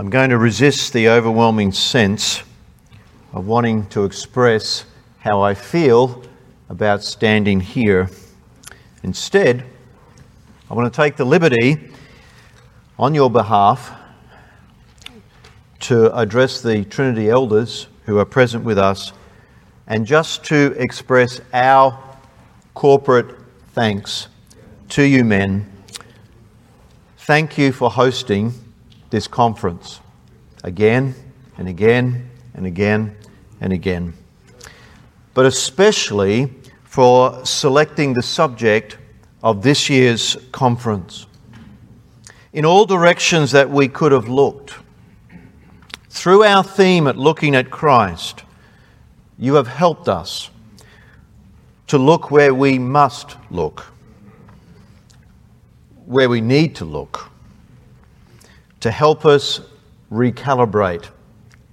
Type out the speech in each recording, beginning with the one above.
I'm going to resist the overwhelming sense of wanting to express how I feel about standing here. Instead, I want to take the liberty on your behalf to address the Trinity elders who are present with us and just to express our corporate thanks to you men. Thank you for hosting this conference again and again and again and again. But especially for selecting the subject of this year's conference. In all directions that we could have looked, through our theme at looking at Christ, you have helped us to look where we must look, where we need to look, to help us recalibrate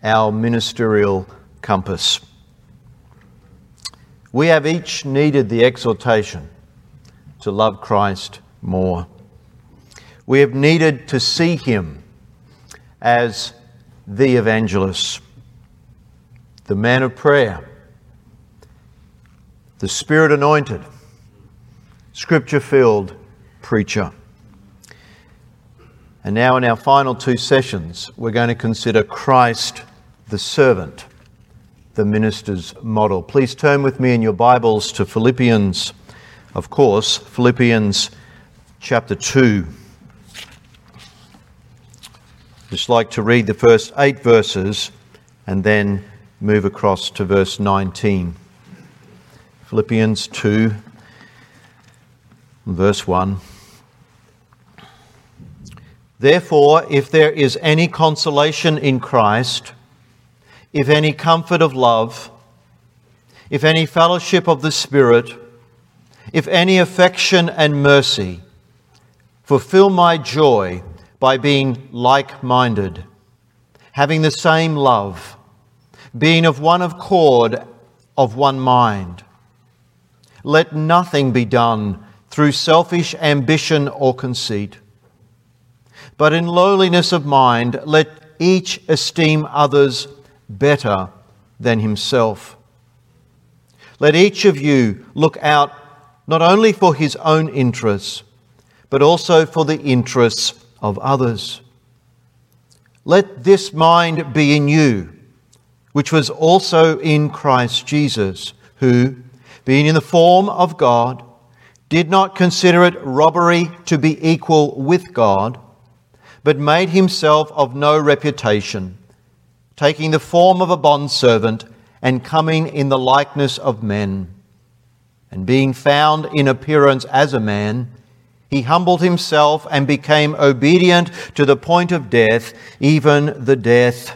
our ministerial compass. We have each needed the exhortation to love Christ more. We have needed to see him as the evangelist, the man of prayer, the spirit anointed, scripture filled preacher. And now, in our final two sessions, we're going to consider Christ the servant, the minister's model. Please turn with me in your Bibles to Philippians, of course, Philippians chapter 2. Just like to read the first eight verses and then move across to verse 19. Philippians 2, verse 1. Therefore, if there is any consolation in Christ, if any comfort of love, if any fellowship of the Spirit, if any affection and mercy, fulfill my joy by being like minded, having the same love, being of one accord, of one mind. Let nothing be done through selfish ambition or conceit but in lowliness of mind, let each esteem others better than himself. Let each of you look out not only for his own interests, but also for the interests of others. Let this mind be in you, which was also in Christ Jesus, who, being in the form of God, did not consider it robbery to be equal with God but made himself of no reputation, taking the form of a bondservant and coming in the likeness of men. And being found in appearance as a man, he humbled himself and became obedient to the point of death, even the death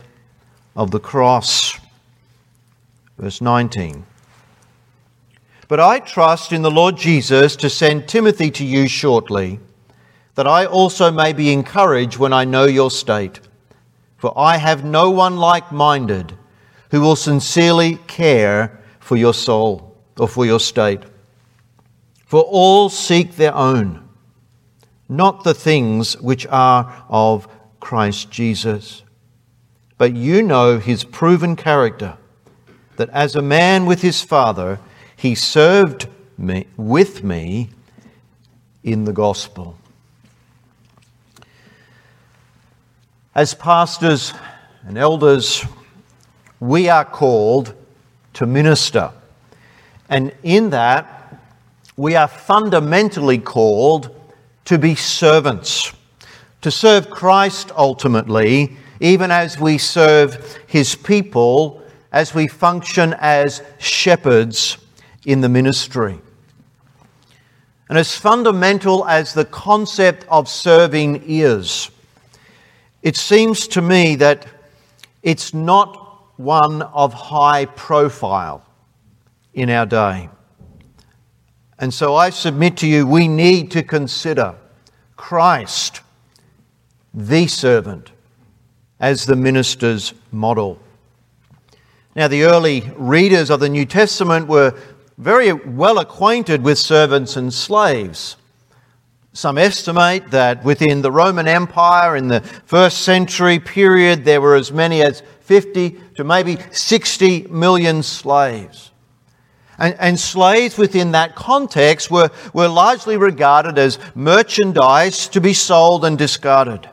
of the cross. Verse 19. But I trust in the Lord Jesus to send Timothy to you shortly that I also may be encouraged when I know your state. For I have no one like minded who will sincerely care for your soul or for your state. For all seek their own, not the things which are of Christ Jesus. But you know his proven character, that as a man with his father, he served me, with me in the gospel. As pastors and elders, we are called to minister. And in that, we are fundamentally called to be servants, to serve Christ ultimately, even as we serve his people, as we function as shepherds in the ministry. And as fundamental as the concept of serving is, it seems to me that it's not one of high profile in our day. And so I submit to you, we need to consider Christ, the servant, as the minister's model. Now, the early readers of the New Testament were very well acquainted with servants and slaves. Some estimate that within the Roman Empire in the first century period, there were as many as 50 to maybe 60 million slaves. And, and, slaves within that context were, were largely regarded as merchandise to be sold and discarded.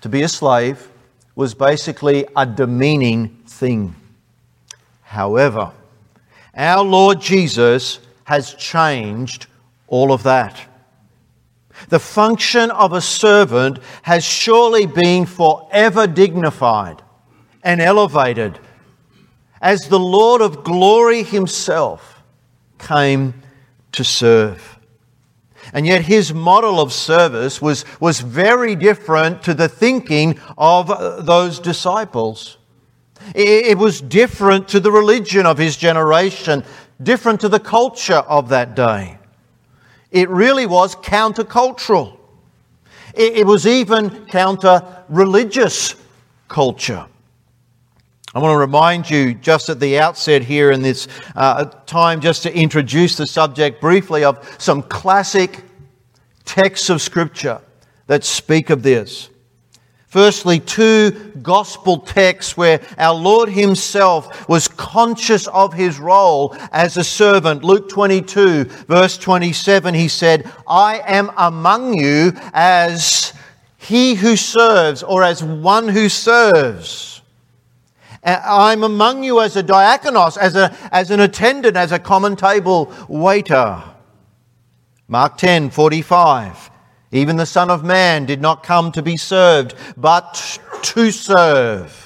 To be a slave was basically a demeaning thing. However, our Lord Jesus has changed all of that. The function of a servant has surely been forever dignified and elevated as the Lord of glory himself came to serve. And yet his model of service was, was very different to the thinking of uh, those disciples. It, it was different to the religion of his generation, different to the culture of that day. It really was countercultural. It, it was even counter religious culture. I want to remind you just at the outset here in this uh, time, just to introduce the subject briefly, of some classic texts of Scripture that speak of this. Firstly, two gospel texts where our Lord Himself was conscious of His role as a servant. Luke 22, verse 27, He said, I am among you as he who serves or as one who serves. I'm among you as a diakonos, as, a, as an attendant, as a common table waiter. Mark 10, 45. Even the Son of Man did not come to be served, but to serve.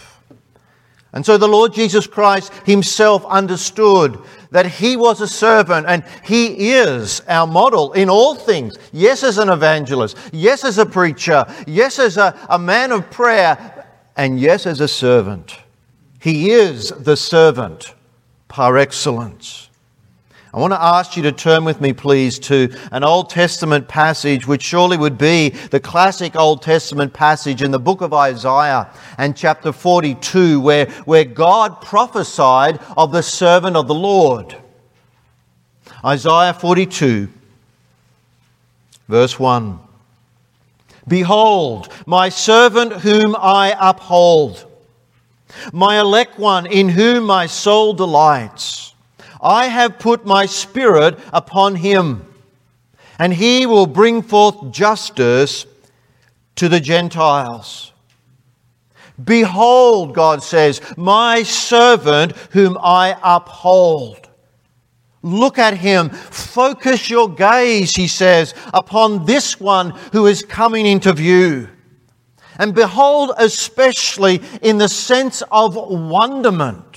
And so the Lord Jesus Christ himself understood that he was a servant and he is our model in all things. Yes, as an evangelist. Yes, as a preacher. Yes, as a, a man of prayer. And yes, as a servant. He is the servant par excellence. I want to ask you to turn with me, please, to an Old Testament passage, which surely would be the classic Old Testament passage in the book of Isaiah and chapter 42, where, where God prophesied of the servant of the Lord. Isaiah 42, verse 1. Behold, my servant whom I uphold, my elect one in whom my soul delights. I have put my spirit upon him, and he will bring forth justice to the Gentiles. Behold, God says, my servant whom I uphold. Look at him. Focus your gaze, he says, upon this one who is coming into view. And behold, especially in the sense of wonderment.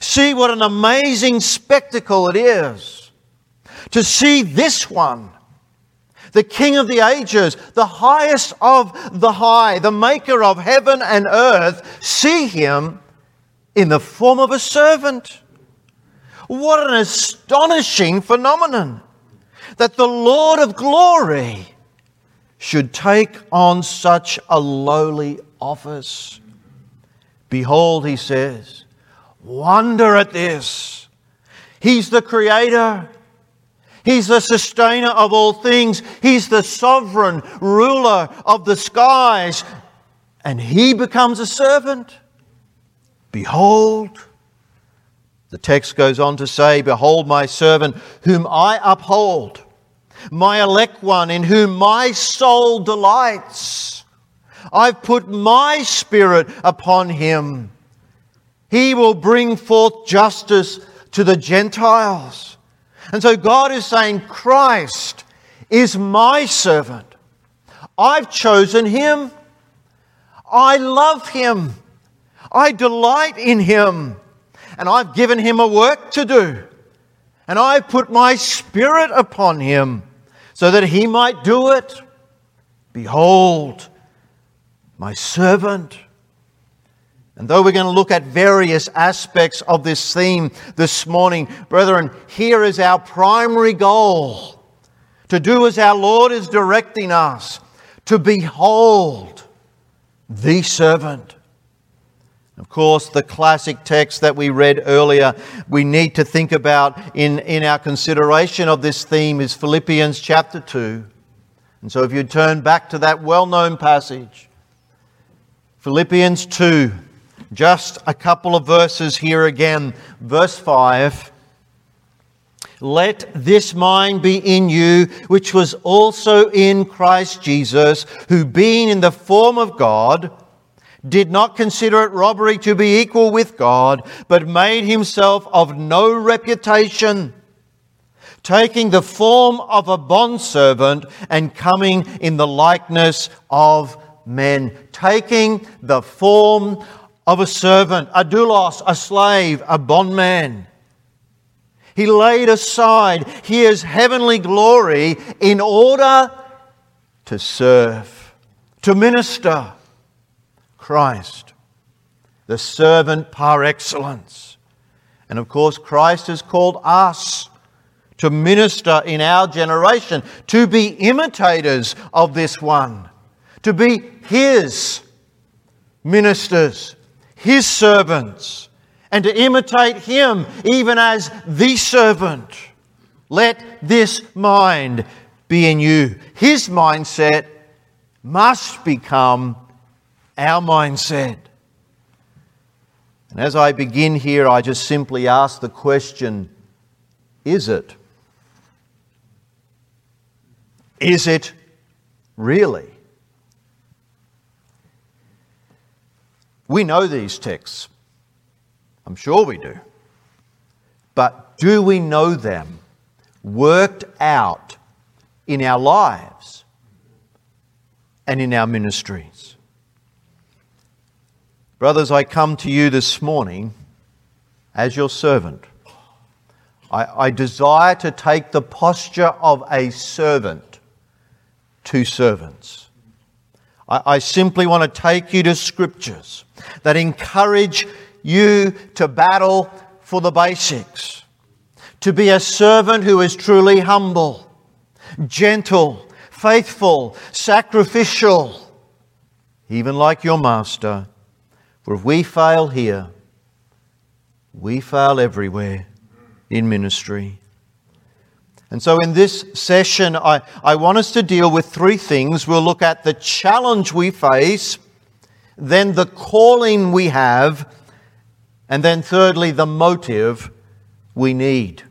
See what an amazing spectacle it is to see this one, the King of the ages, the highest of the high, the maker of heaven and earth, see him in the form of a servant. What an astonishing phenomenon that the Lord of glory should take on such a lowly office. Behold, he says, Wonder at this. He's the creator. He's the sustainer of all things. He's the sovereign ruler of the skies. And he becomes a servant. Behold, the text goes on to say, Behold, my servant, whom I uphold, my elect one, in whom my soul delights. I've put my spirit upon him. He will bring forth justice to the Gentiles. And so God is saying, Christ is my servant. I've chosen him. I love him. I delight in him. And I've given him a work to do. And I've put my spirit upon him so that he might do it. Behold, my servant. And though we're going to look at various aspects of this theme this morning, brethren, here is our primary goal to do as our Lord is directing us, to behold the servant. Of course, the classic text that we read earlier, we need to think about in, in our consideration of this theme is Philippians chapter 2. And so if you turn back to that well known passage, Philippians 2, just a couple of verses here again. Verse 5 Let this mind be in you, which was also in Christ Jesus, who being in the form of God, did not consider it robbery to be equal with God, but made himself of no reputation, taking the form of a bondservant and coming in the likeness of men, taking the form of a servant, a doulos, a slave, a bondman. He laid aside his heavenly glory in order to serve, to minister Christ, the servant par excellence. And of course, Christ has called us to minister in our generation, to be imitators of this one to be His ministers, His servants, and to imitate Him even as the servant. Let this mind be in you. His mindset must become our mindset. And as I begin here, I just simply ask the question is it? Is it really? We know these texts. I'm sure we do. But do we know them worked out in our lives and in our ministries? Brothers, I come to you this morning as your servant. I, I desire to take the posture of a servant to servants. I, I simply want to take you to scriptures that encourage you to battle for the basics, to be a servant who is truly humble, gentle, faithful, sacrificial, even like your master. For if we fail here, we fail everywhere in ministry. And so, in this session, I, I want us to deal with three things. We'll look at the challenge we face, then the calling we have, and then thirdly, the motive we need.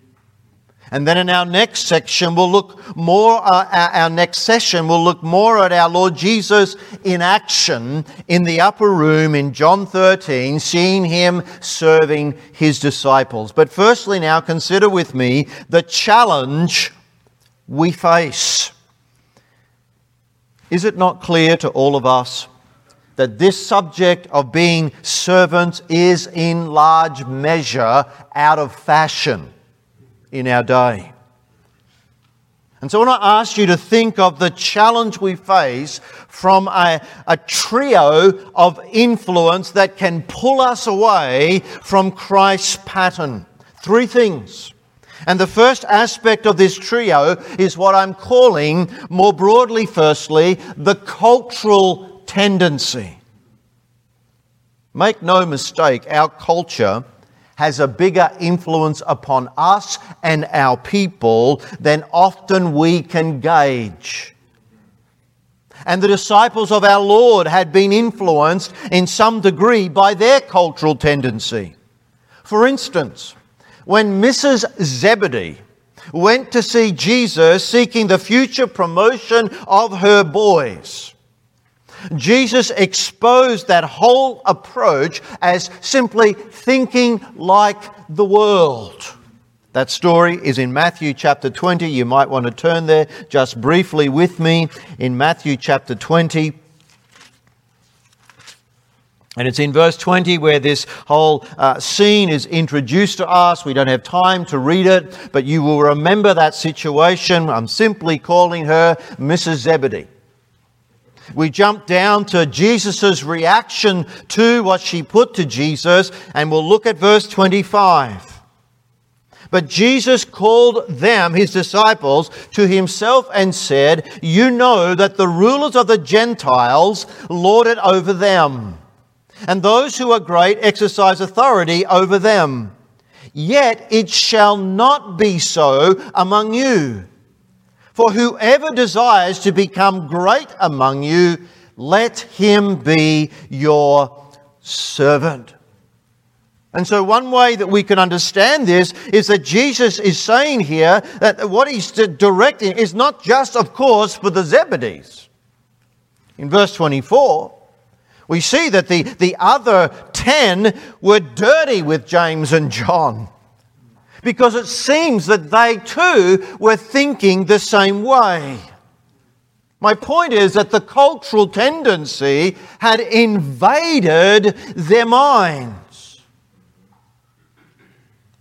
And then in our next section, we'll look more, uh, our next session, we'll look more at our Lord Jesus in action in the upper room in John 13, seeing him serving his disciples. But firstly, now consider with me the challenge we face. Is it not clear to all of us that this subject of being servants is in large measure out of fashion? In our day. And so I want to ask you to think of the challenge we face from a, a trio of influence that can pull us away from Christ's pattern. Three things. And the first aspect of this trio is what I'm calling, more broadly, firstly, the cultural tendency. Make no mistake, our culture has a bigger influence upon us and our people than often we can gauge. And the disciples of our Lord had been influenced in some degree by their cultural tendency. For instance, when Mrs. Zebedee went to see Jesus seeking the future promotion of her boys, Jesus exposed that whole approach as simply thinking like the world. That story is in Matthew chapter 20. You might want to turn there just briefly with me in Matthew chapter 20. And it's in verse 20 where this whole uh, scene is introduced to us. We don't have time to read it, but you will remember that situation. I'm simply calling her Mrs. Zebedee. We jump down to Jesus' reaction to what she put to Jesus, and we'll look at verse 25. But Jesus called them, his disciples, to himself and said, You know that the rulers of the Gentiles lord it over them, and those who are great exercise authority over them. Yet it shall not be so among you. For whoever desires to become great among you, let him be your servant. And so, one way that we can understand this is that Jesus is saying here that what he's directing is not just, of course, for the Zebedees. In verse 24, we see that the, the other ten were dirty with James and John because it seems that they too were thinking the same way. My point is that the cultural tendency had invaded their minds.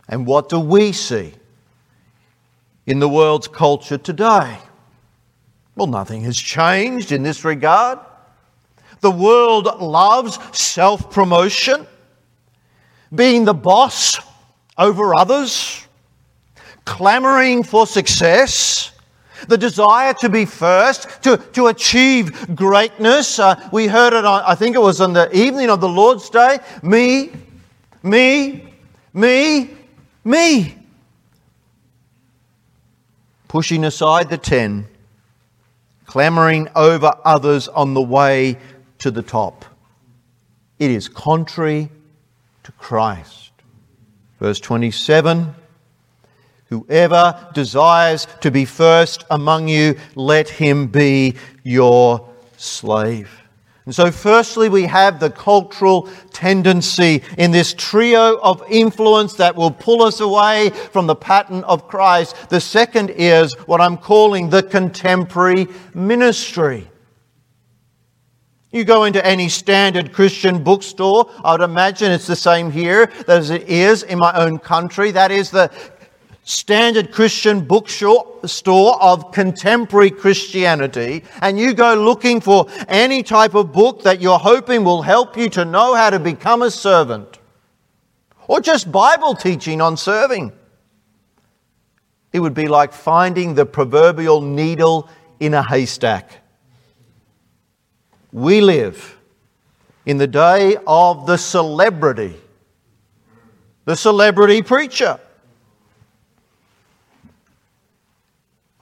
And what do we see in the world's culture today? Well, nothing has changed in this regard. The world loves self promotion, being the boss over others, clamoring for success, the desire to be first, to, to achieve greatness. Uh, we heard it on, I think it was on the evening of the Lord's Day. Me, me, me, me. Pushing aside the ten, clamoring over others on the way to the top. It is contrary to Christ. Verse 27 Whoever desires to be first among you, let him be your slave. And so, firstly, we have the cultural tendency in this trio of influence that will pull us away from the pattern of Christ. The second is what I'm calling the contemporary ministry. You go into any standard Christian bookstore, I would imagine it's the same here as it is in my own country. That is the standard Christian bookstore of contemporary Christianity, and you go looking for any type of book that you're hoping will help you to know how to become a servant, or just Bible teaching on serving, it would be like finding the proverbial needle in a haystack. We live in the day of the celebrity, the celebrity preacher.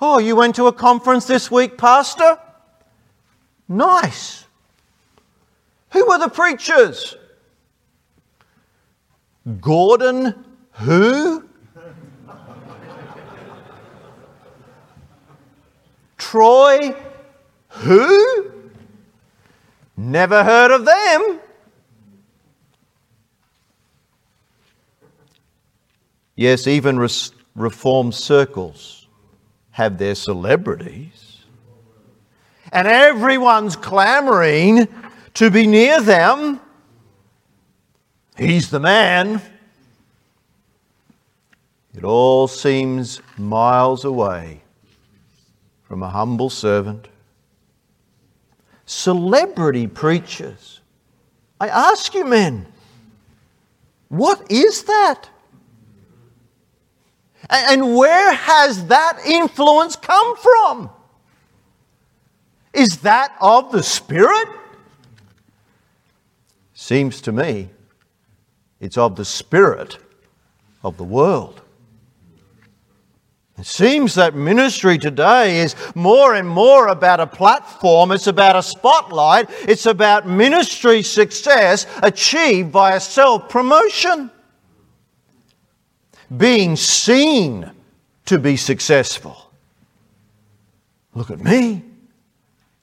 Oh, you went to a conference this week, Pastor? Nice. Who were the preachers? Gordon who? Troy who? Never heard of them. Yes, even reform circles have their celebrities. And everyone's clamoring to be near them. He's the man. It all seems miles away from a humble servant celebrity preachers. I ask you, men, what is that? And where has that influence come from? Is that of the Spirit? Seems to me it's of the Spirit of the world. It seems that ministry today is more and more about a platform, it's about a spotlight, it's about ministry success achieved by a self promotion. Being seen to be successful. Look at me.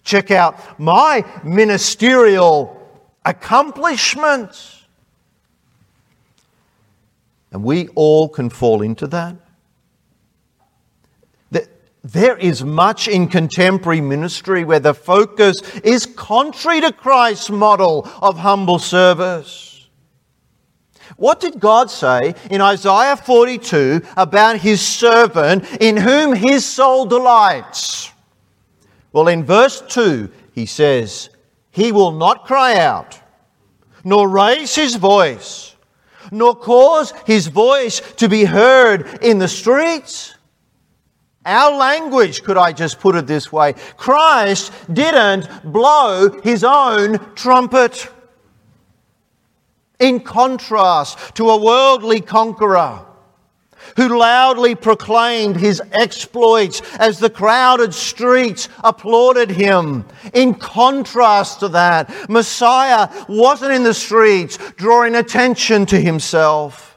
Check out my ministerial accomplishments. And we all can fall into that. There is much in contemporary ministry where the focus is contrary to Christ's model of humble service. What did God say in Isaiah 42 about his servant in whom his soul delights? Well, in verse 2, he says, He will not cry out, nor raise his voice, nor cause his voice to be heard in the streets. Our language, could I just put it this way? Christ didn't blow his own trumpet. in contrast to a worldly conqueror who loudly proclaimed his exploits as the crowded streets applauded him. In contrast to that, Messiah wasn't in the streets drawing attention to himself.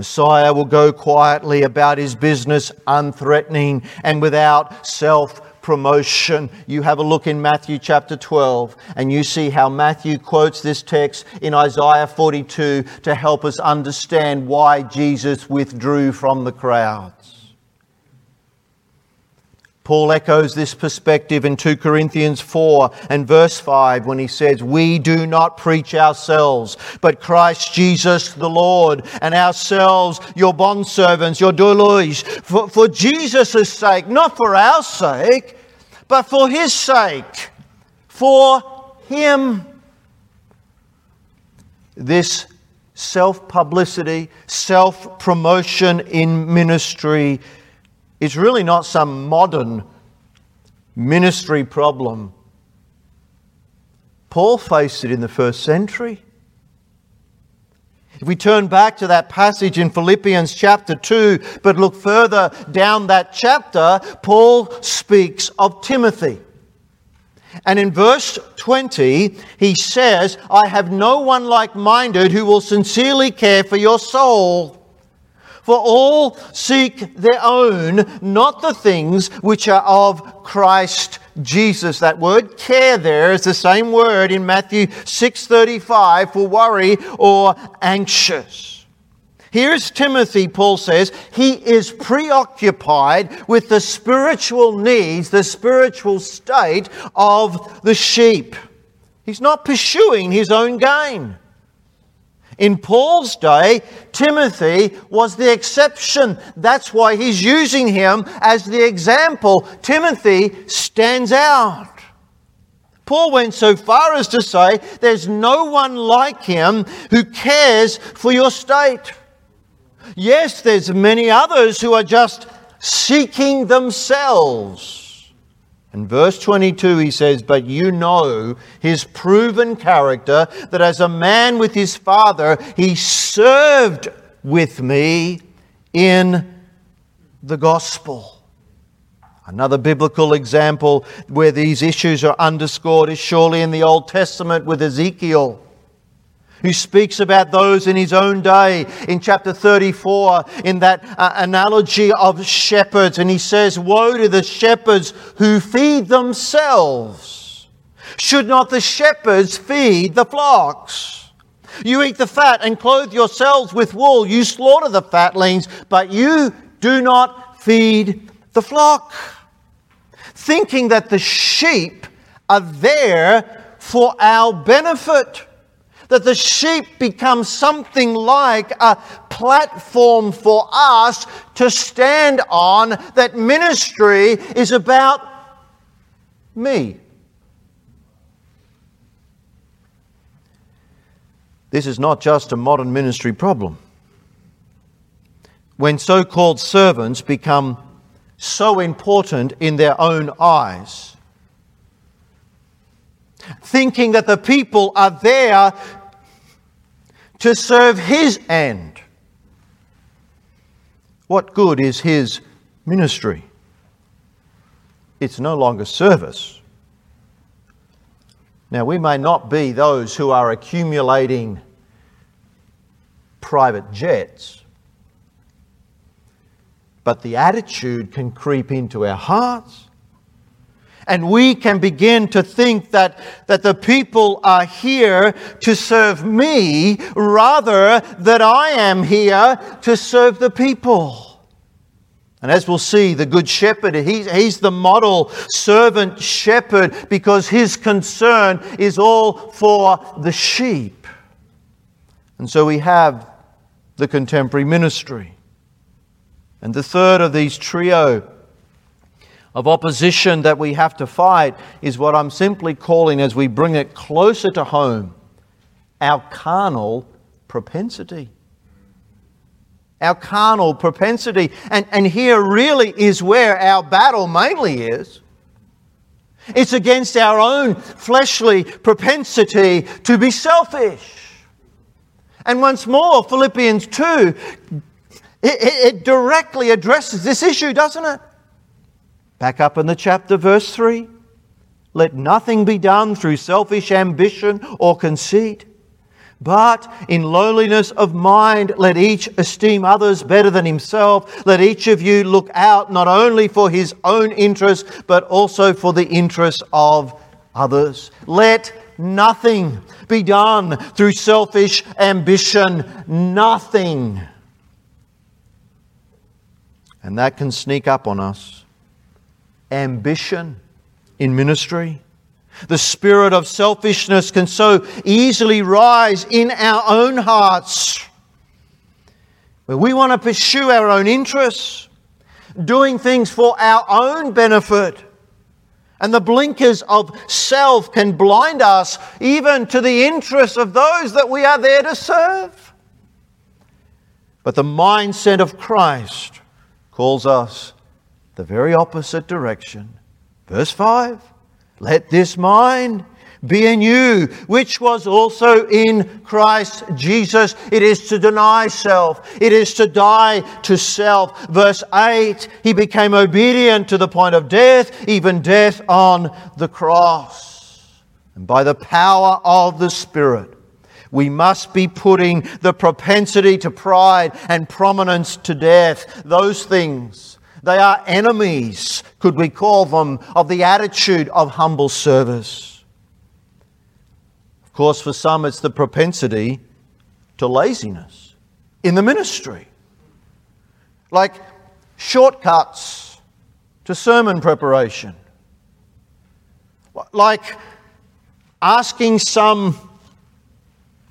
Messiah will go quietly about his business, unthreatening and without self promotion. You have a look in Matthew chapter 12, and you see how Matthew quotes this text in Isaiah 42 to help us understand why Jesus withdrew from the crowds. Paul echoes this perspective in 2 Corinthians 4 and verse 5 when he says, We do not preach ourselves, but Christ Jesus the Lord, and ourselves your bondservants, your doulos, for, for Jesus' sake, not for our sake, but for his sake, for him. This self publicity, self promotion in ministry is really not some modern ministry problem. Paul faced it in the first century. If we turn back to that passage in Philippians chapter 2, but look further down that chapter, Paul speaks of Timothy. And in verse 20, he says, I have no one like minded who will sincerely care for your soul. For all seek their own, not the things which are of Christ Jesus. That word care there is the same word in Matthew 6:35 for worry or anxious. Here's Timothy, Paul says, he is preoccupied with the spiritual needs, the spiritual state of the sheep. He's not pursuing his own gain. In Paul's day, Timothy was the exception. That's why he's using him as the example. Timothy stands out. Paul went so far as to say, There's no one like him who cares for your state. Yes, there's many others who are just seeking themselves. In verse 22, he says, But you know his proven character, that as a man with his father, he served with me in the gospel. Another biblical example where these issues are underscored is surely in the Old Testament with Ezekiel who speaks about those in his own day in chapter 34 in that uh, analogy of shepherds. And he says, Woe to the shepherds who feed themselves. Should not the shepherds feed the flocks? You eat the fat and clothe yourselves with wool. You slaughter the fatlings, but you do not feed the flock. Thinking that the sheep are there for our benefit that the sheep become something like a platform for us to stand on, that ministry is about me. This is not just a modern ministry problem. When so called servants become so important in their own eyes, thinking that the people are there to serve his end. What good is his ministry? It's no longer service. Now, we may not be those who are accumulating private jets, but the attitude can creep into our hearts and we can begin to think that, that the people are here to serve me rather that I am here to serve the people. And as we'll see, the Good Shepherd, he's, he's the model servant shepherd because his concern is all for the sheep. And so we have the contemporary ministry. And the third of these trio of opposition that we have to fight is what I'm simply calling, as we bring it closer to home, our carnal propensity. Our carnal propensity. And, and here really is where our battle mainly is. It's against our own fleshly propensity to be selfish. And once more, Philippians 2, it, it, directly addresses this issue, doesn't it? Back up in the chapter, verse 3. Let nothing be done through selfish ambition or conceit but in lowliness of mind, let each esteem others better than himself. Let each of you look out not only for his own interest, but also for the interest of others. Let nothing be done through selfish ambition. Nothing. And that can sneak up on us. Ambition in ministry the spirit of selfishness can so easily rise in our own hearts. Where we want to pursue our own interests, doing things for our own benefit. And the blinkers of self can blind us even to the interests of those that we are there to serve. But the mindset of Christ calls us the very opposite direction. Verse 5 let this mind be in you, which was also in Christ Jesus. It is to deny self. It is to die to self. Verse 8, he became obedient to the point of death, even death on the cross. And by the power of the Spirit, we must be putting the propensity to pride and prominence to death. Those things they are enemies, could we call them, of the attitude of humble service. Of course, for some, it's the propensity to laziness in the ministry, like shortcuts to sermon preparation, like asking some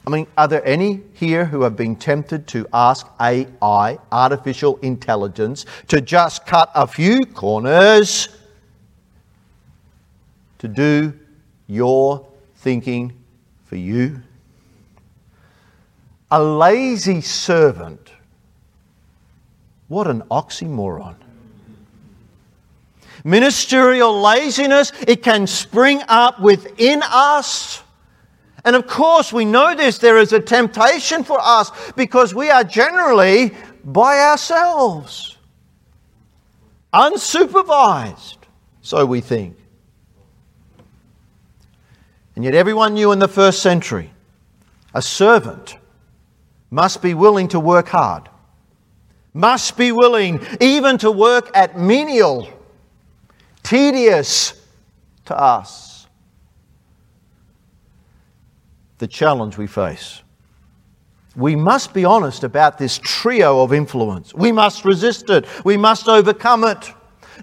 I mean, are there any here who have been tempted to ask AI, artificial intelligence, to just cut a few corners to do your thinking for you? A lazy servant. What an oxymoron. Ministerial laziness, it can spring up within us and of course, we know this. There is a temptation for us because we are generally by ourselves, unsupervised, so we think. And yet, everyone knew in the first century a servant must be willing to work hard, must be willing even to work at menial, tedious tasks the challenge we face. We must be honest about this trio of influence. We must resist it. We must overcome it.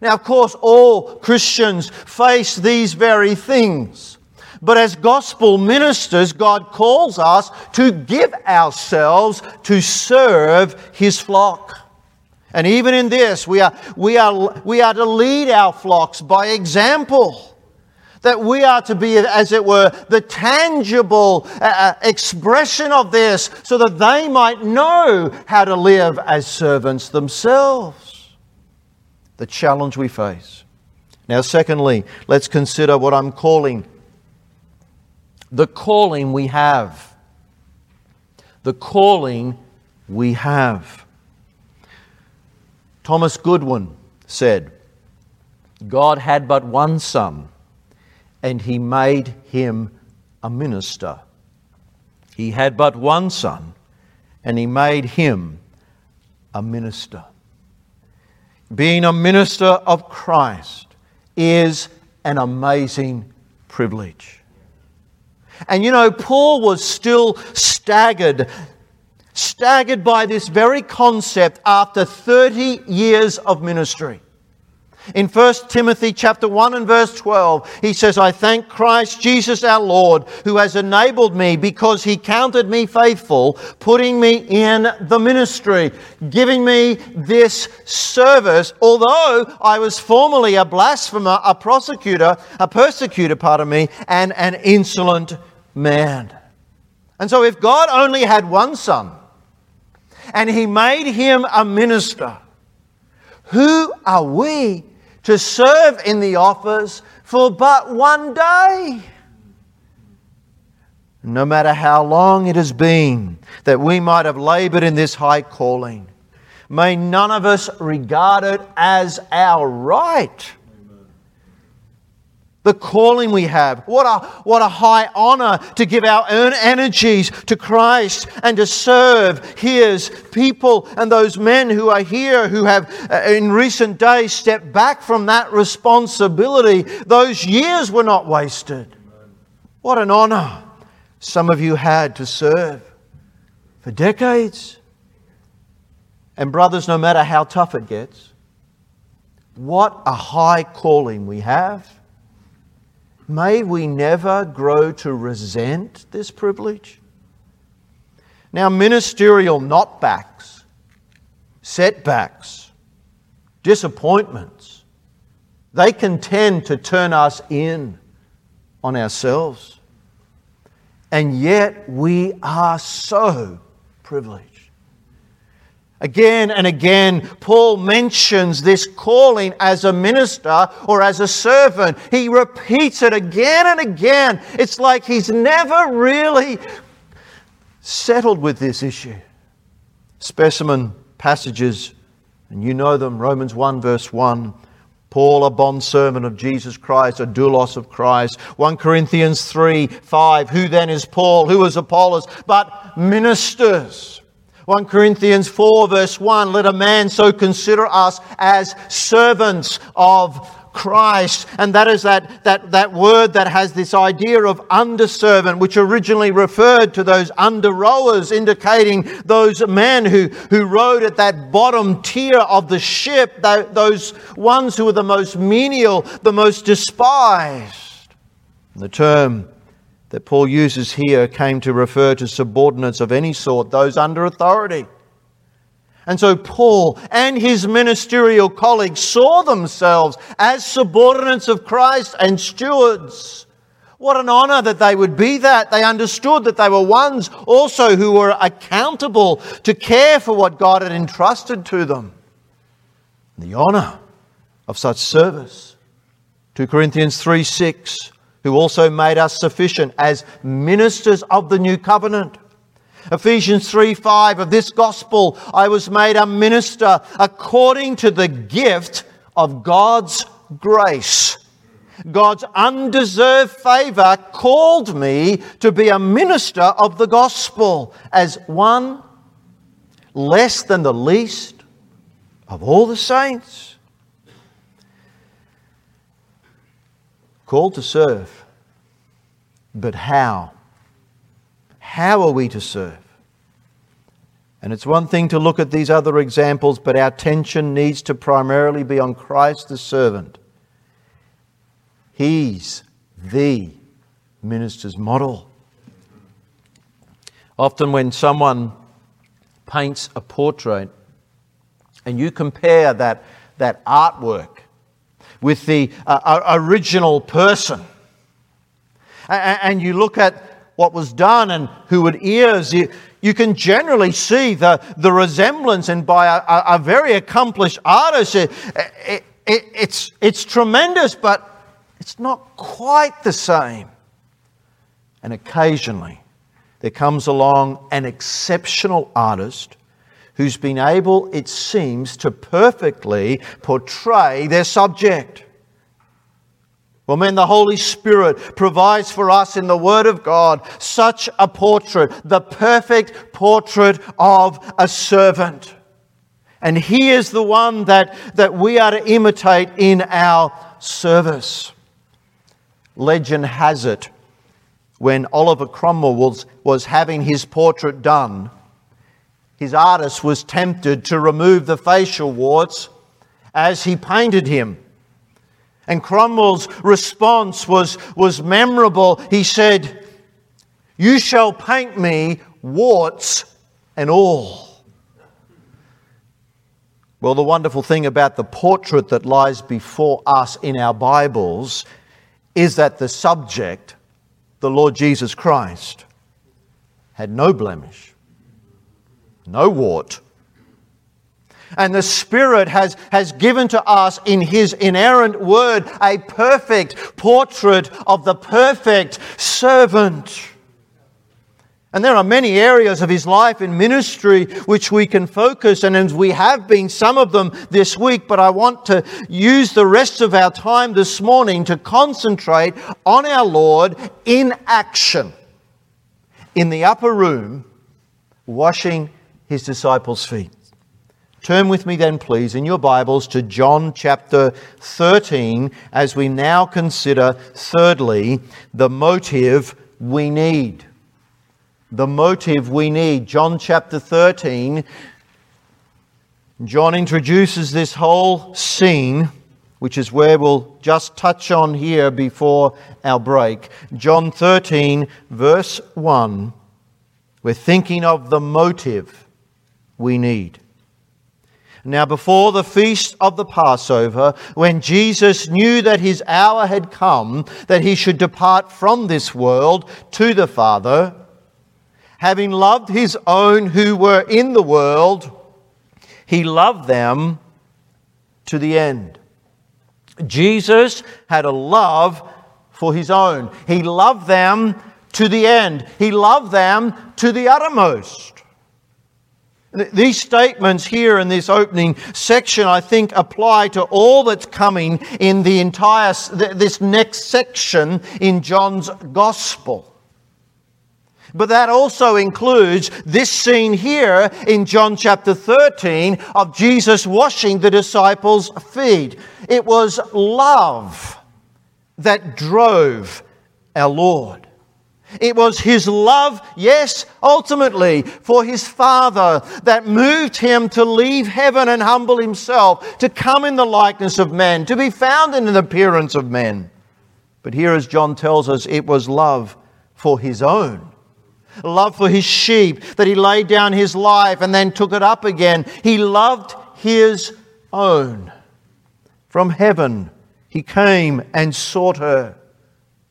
Now, of course, all Christians face these very things. But as gospel ministers, God calls us to give ourselves to serve His flock. And even in this, we are, we are, we are to lead our flocks by example that we are to be, as it were, the tangible uh, uh, expression of this so that they might know how to live as servants themselves. The challenge we face. Now, secondly, let's consider what I'm calling the calling we have. The calling we have. Thomas Goodwin said, God had but one son and he made him a minister. He had but one son, and he made him a minister. Being a minister of Christ is an amazing privilege. And you know, Paul was still staggered, staggered by this very concept after 30 years of ministry. In 1 Timothy chapter 1 and verse 12, he says, I thank Christ Jesus our Lord, who has enabled me because he counted me faithful, putting me in the ministry, giving me this service, although I was formerly a blasphemer, a prosecutor, a persecutor, pardon me, and an insolent man. And so if God only had one son, and he made him a minister, who are we to serve in the office for but one day. No matter how long it has been that we might have labored in this high calling, may none of us regard it as our right the calling we have. What a, what a high honor to give our own energies to Christ and to serve His people and those men who are here who have uh, in recent days stepped back from that responsibility. Those years were not wasted. What an honor some of you had to serve for decades. And, brothers, no matter how tough it gets, what a high calling we have. May we never grow to resent this privilege. Now, ministerial knockbacks, setbacks, disappointments, they can tend to turn us in on ourselves. And yet, we are so privileged. Again and again, Paul mentions this calling as a minister or as a servant. He repeats it again and again. It's like he's never really settled with this issue. Specimen passages, and you know them Romans 1, verse 1. Paul, a bondservant of Jesus Christ, a doulos of Christ. 1 Corinthians 3, 5. Who then is Paul? Who is Apollos? But ministers 1 Corinthians 4, verse 1 let a man so consider us as servants of Christ. And that is that, that, that word that has this idea of underservant, which originally referred to those under rowers, indicating those men who, who rowed at that bottom tier of the ship, those ones who were the most menial, the most despised. The term that Paul uses here came to refer to subordinates of any sort, those under authority. And so Paul and his ministerial colleagues saw themselves as subordinates of Christ and stewards. What an honor that they would be that. They understood that they were ones also who were accountable to care for what God had entrusted to them. The honor of such service. 2 Corinthians 3 6 who also made us sufficient as ministers of the new covenant. Ephesians 3 5 of this gospel, I was made a minister according to the gift of God's grace. God's undeserved favor called me to be a minister of the gospel as one less than the least of all the saints. Called to serve. But how? How are we to serve? And it's one thing to look at these other examples, but our attention needs to primarily be on Christ the servant. He's the minister's model. Often, when someone paints a portrait and you compare that, that artwork with the uh, original person. And you look at what was done and who it is, you, you can generally see the, the resemblance, and by a, a very accomplished artist, it, it, it, it's, it's tremendous, but it's not quite the same. And occasionally, there comes along an exceptional artist who's been able, it seems, to perfectly portray their subject. Well, man, the Holy Spirit provides for us in the Word of God such a portrait, the perfect portrait of a servant. And He is the one that, that we are to imitate in our service. Legend has it when Oliver Cromwell was, was having his portrait done, his artist was tempted to remove the facial warts as he painted him. And Cromwell's response was, was memorable. He said, You shall paint me warts and all. Well, the wonderful thing about the portrait that lies before us in our Bibles is that the subject, the Lord Jesus Christ, had no blemish, no wart. And the Spirit has, has given to us in His inerrant word a perfect portrait of the perfect servant. And there are many areas of his life and ministry which we can focus, and as we have been some of them this week, but I want to use the rest of our time this morning to concentrate on our Lord in action in the upper room, washing his disciples' feet. Turn with me then, please, in your Bibles to John chapter 13 as we now consider, thirdly, the motive we need the motive we need. John chapter 13, John introduces this whole scene, which is where we'll just touch on here before our break. John 13, verse 1, we're thinking of the motive we need. Now, before the feast of the Passover, when Jesus knew that his hour had come, that he should depart from this world to the Father, having loved his own who were in the world, he loved them to the end. Jesus had a love for his own. He loved them to the end. He loved them to the uttermost. These statements here in this opening section, I think, apply to all that's coming in the entire, this next section in John's Gospel. But that also includes this scene here in John chapter 13 of Jesus washing the disciples' feet. It was love that drove our Lord. It was his love, yes, ultimately, for his Father that moved him to leave heaven and humble himself, to come in the likeness of men, to be found in an appearance of men. But here, as John tells us, it was love for his own love for his sheep, that he laid down his life and then took it up again. He loved his own. From heaven, he came and sought her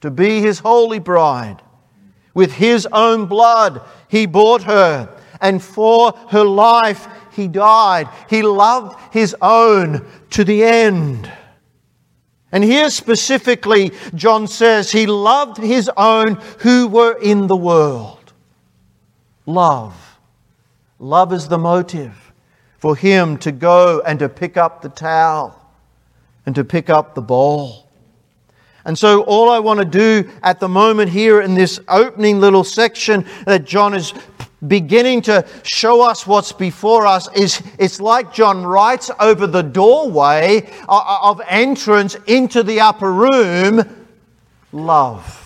to be his holy bride. With his own blood, he bought her, and for her life, he died. He loved his own to the end. And here specifically, John says he loved his own who were in the world love. Love is the motive for him to go and to pick up the towel and to pick up the bowl. And so, all I want to do at the moment here in this opening little section that John is beginning to show us what's before us is it's like John writes over the doorway of entrance into the upper room love.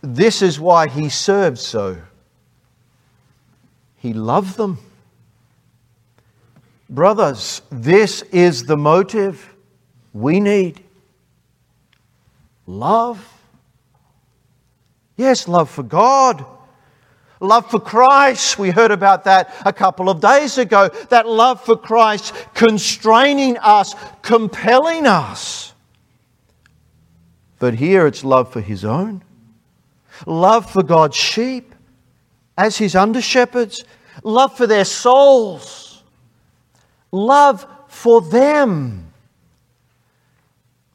This is why he served so. He loved them. Brothers, this is the motive we need love. Yes, love for God. Love for Christ. We heard about that a couple of days ago. That love for Christ constraining us, compelling us. But here it's love for His own love for God's sheep as his under shepherds, love for their souls, love for them.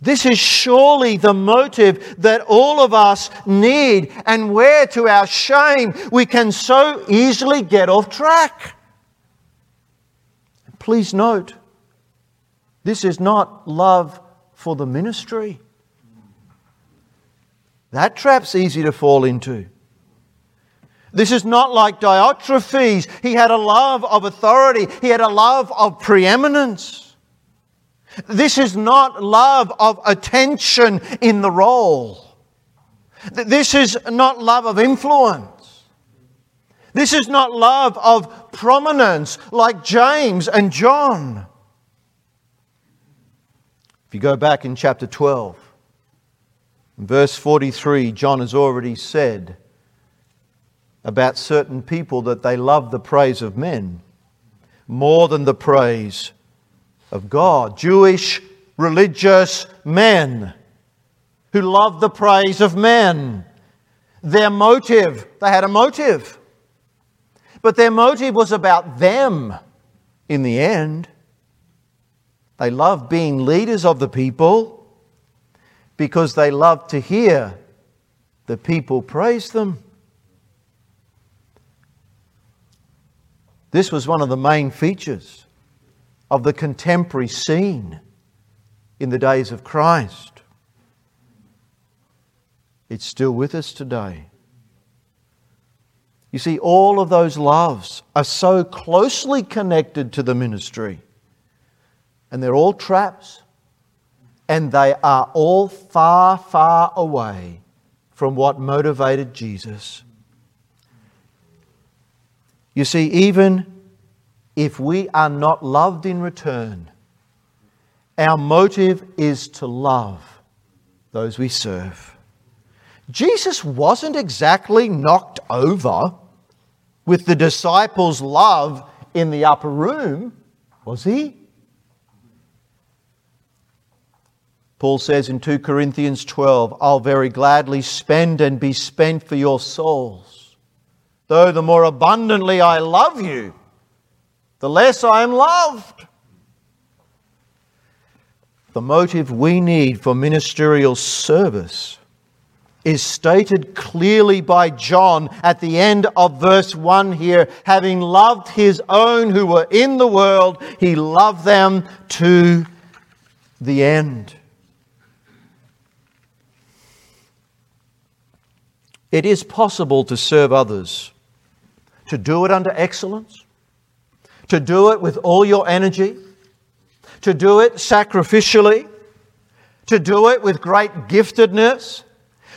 This is surely the motive that all of us need, and where, to our shame, we can so easily get off track. Please note, this is not love for the ministry. That trap's easy to fall into. This is not like Diotrephes. He had a love of authority, he had a love of preeminence. This is not love of attention in the role. This is not love of influence. This is not love of prominence like James and John. If you go back in chapter 12, in verse 43, John has already said about certain people that they love the praise of men more than the praise of God. Jewish religious men who loved the praise of men. Their motive, they had a motive. But their motive was about them in the end. They loved being leaders of the people because they loved to hear the people praise them. This was one of the main features of the contemporary scene in the days of Christ. It's still with us today. You see, all of those loves are so closely connected to the ministry, and they're all traps, and they are all far, far away from what motivated Jesus. You see, even if we are not loved in return, our motive is to love those we serve. Jesus wasn't exactly knocked over with the disciples' love in the upper room, was he? Paul says in 2 Corinthians 12, I'll very gladly spend and be spent for your souls. Though the more abundantly I love you, the less I am loved. The motive we need for ministerial service is stated clearly by John at the end of verse 1 here. Having loved his own who were in the world, he loved them to the end. It is possible to serve others to do it under excellence, to do it with all your energy, to do it sacrificially, to do it with great giftedness,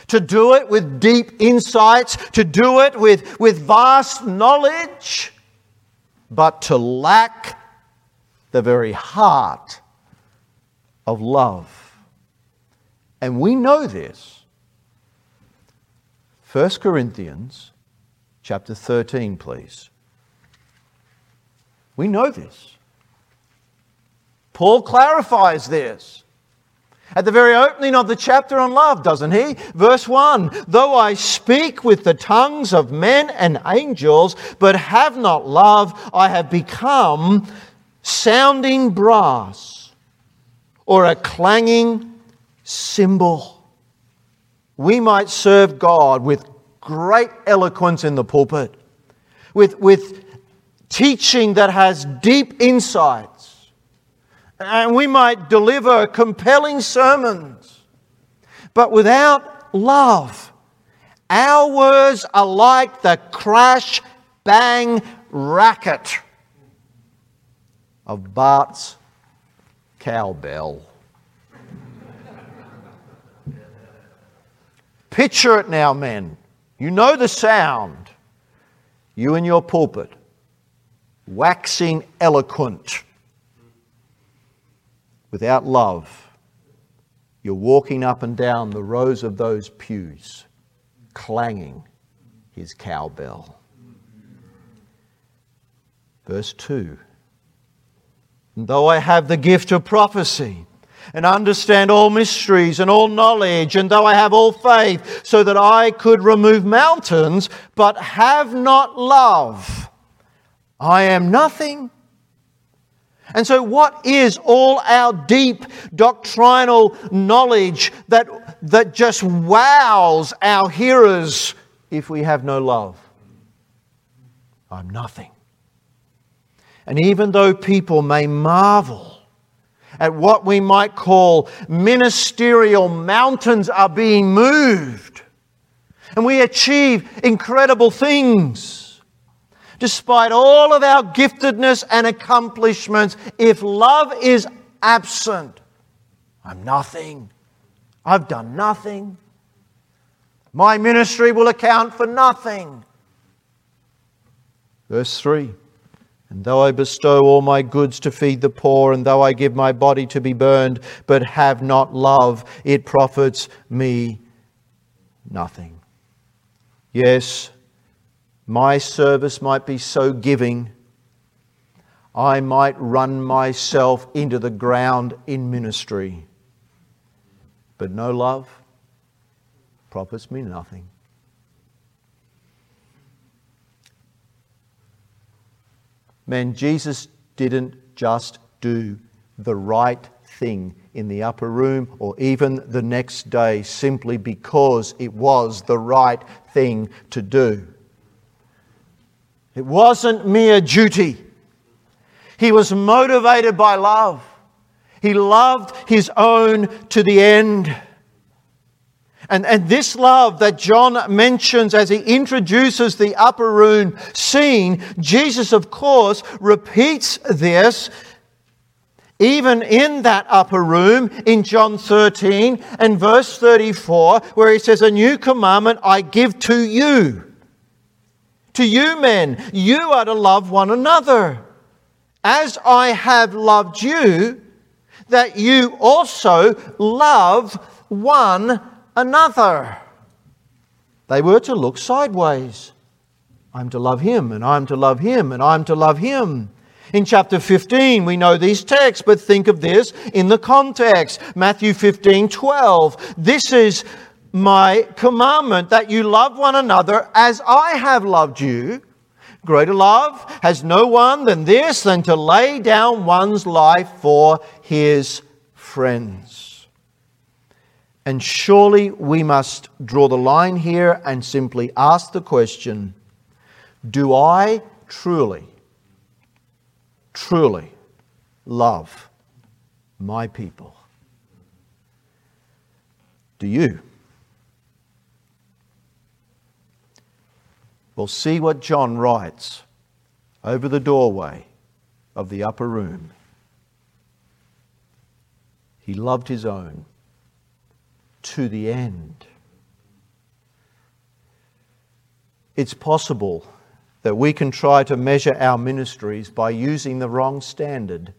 to do it with deep insights, to do it with, with vast knowledge, but to lack the very heart of love. And we know this. 1 Corinthians chapter 13, please. We know this. Paul clarifies this. At the very opening of the chapter on love, doesn't he? Verse 1 Though I speak with the tongues of men and angels, but have not love, I have become sounding brass or a clanging cymbal. We might serve God with great eloquence in the pulpit, with, with teaching that has deep insights. And we might deliver compelling sermons. But without love, our words are like the crash, bang, racket of Bart's cowbell. Picture it now, men. You know the sound. You in your pulpit, waxing eloquent. Without love, you're walking up and down the rows of those pews, clanging his cowbell. Verse 2 And though I have the gift of prophecy, and understand all mysteries and all knowledge, and though I have all faith, so that I could remove mountains, but have not love, I am nothing. And so, what is all our deep doctrinal knowledge that, that just wows our hearers if we have no love? I'm nothing. And even though people may marvel at what we might call ministerial mountains are being moved. And we achieve incredible things. Despite all of our giftedness and accomplishments, if love is absent, I'm nothing. I've done nothing. My ministry will account for nothing. Verse 3 and though I bestow all my goods to feed the poor, and though I give my body to be burned, but have not love, it profits me nothing. Yes, my service might be so giving, I might run myself into the ground in ministry, but no love profits me nothing. Man, Jesus didn't just do the right thing in the upper room or even the next day simply because it was the right thing to do. It wasn't mere duty. He was motivated by love. He loved his own to the end. And, and this love that John mentions as he introduces the upper room scene, Jesus, of course, repeats this even in that upper room in John 13 and verse 34, where he says, A new commandment I give to you. To you, men, you are to love one another. As I have loved you, that you also love one another. They were to look sideways. I'm to love him, and I'm to love him, and I'm to love him. In chapter 15, we know these texts, but think of this in the context. Matthew 15, 12. This is my commandment that you love one another as I have loved you. Greater love has no one than this, than to lay down one's life for his friends. And surely we must draw the line here and simply ask the question Do I truly truly love my people? Do you? Well, see what John writes over the doorway of the upper room. He loved his own to the end. It's possible that we can try to measure our ministries by using the wrong standard.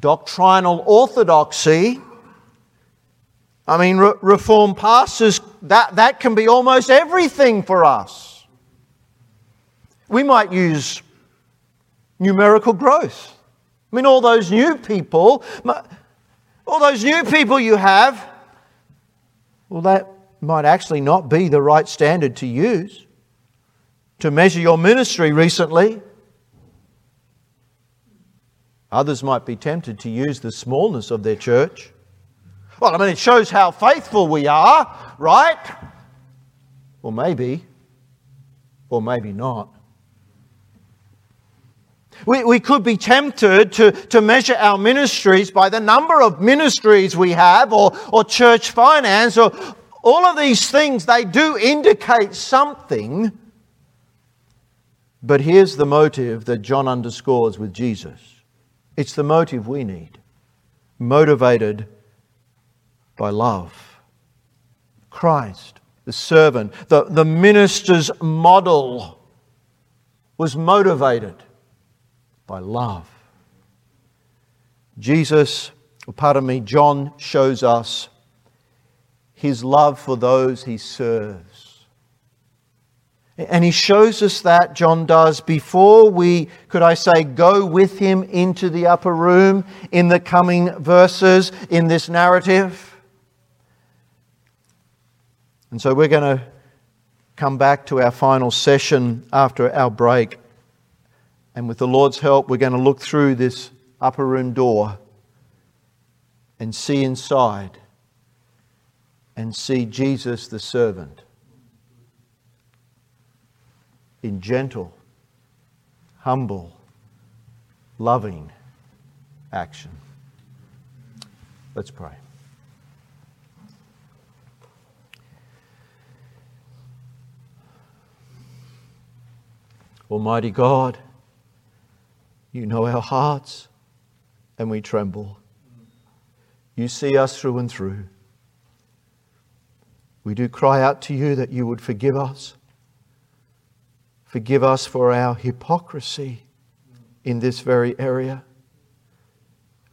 Doctrinal orthodoxy, I mean, re- Reformed pastors, that, that can be almost everything for us. We might use numerical growth. I mean, all those new people, all those new people you have, well, that might actually not be the right standard to use to measure your ministry recently. Others might be tempted to use the smallness of their church. Well, I mean, it shows how faithful we are, right? Or maybe, or maybe not. We, we could be tempted to, to measure our ministries by the number of ministries we have or, or church finance or all of these things, they do indicate something. But here's the motive that John underscores with Jesus it's the motive we need, motivated by love. Christ, the servant, the, the minister's model, was motivated by love. Jesus, pardon me, John shows us his love for those he serves. And he shows us that, John does, before we, could I say, go with him into the upper room in the coming verses in this narrative. And so we're going to come back to our final session after our break. And with the Lord's help, we're going to look through this upper room door and see inside and see Jesus the servant in gentle, humble, loving action. Let's pray. Almighty God, you know our hearts and we tremble. You see us through and through. We do cry out to you that you would forgive us Forgive us for our hypocrisy in this very area.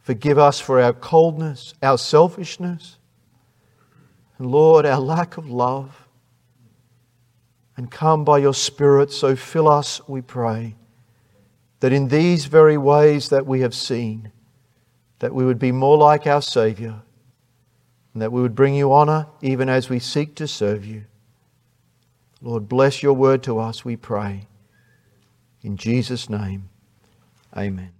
Forgive us for our coldness, our selfishness, and Lord, our lack of love. And come by your Spirit, so fill us, we pray, that in these very ways that we have seen, that we would be more like our Saviour, and that we would bring you honour even as we seek to serve you. Lord, bless your word to us, we pray. In Jesus' name, amen.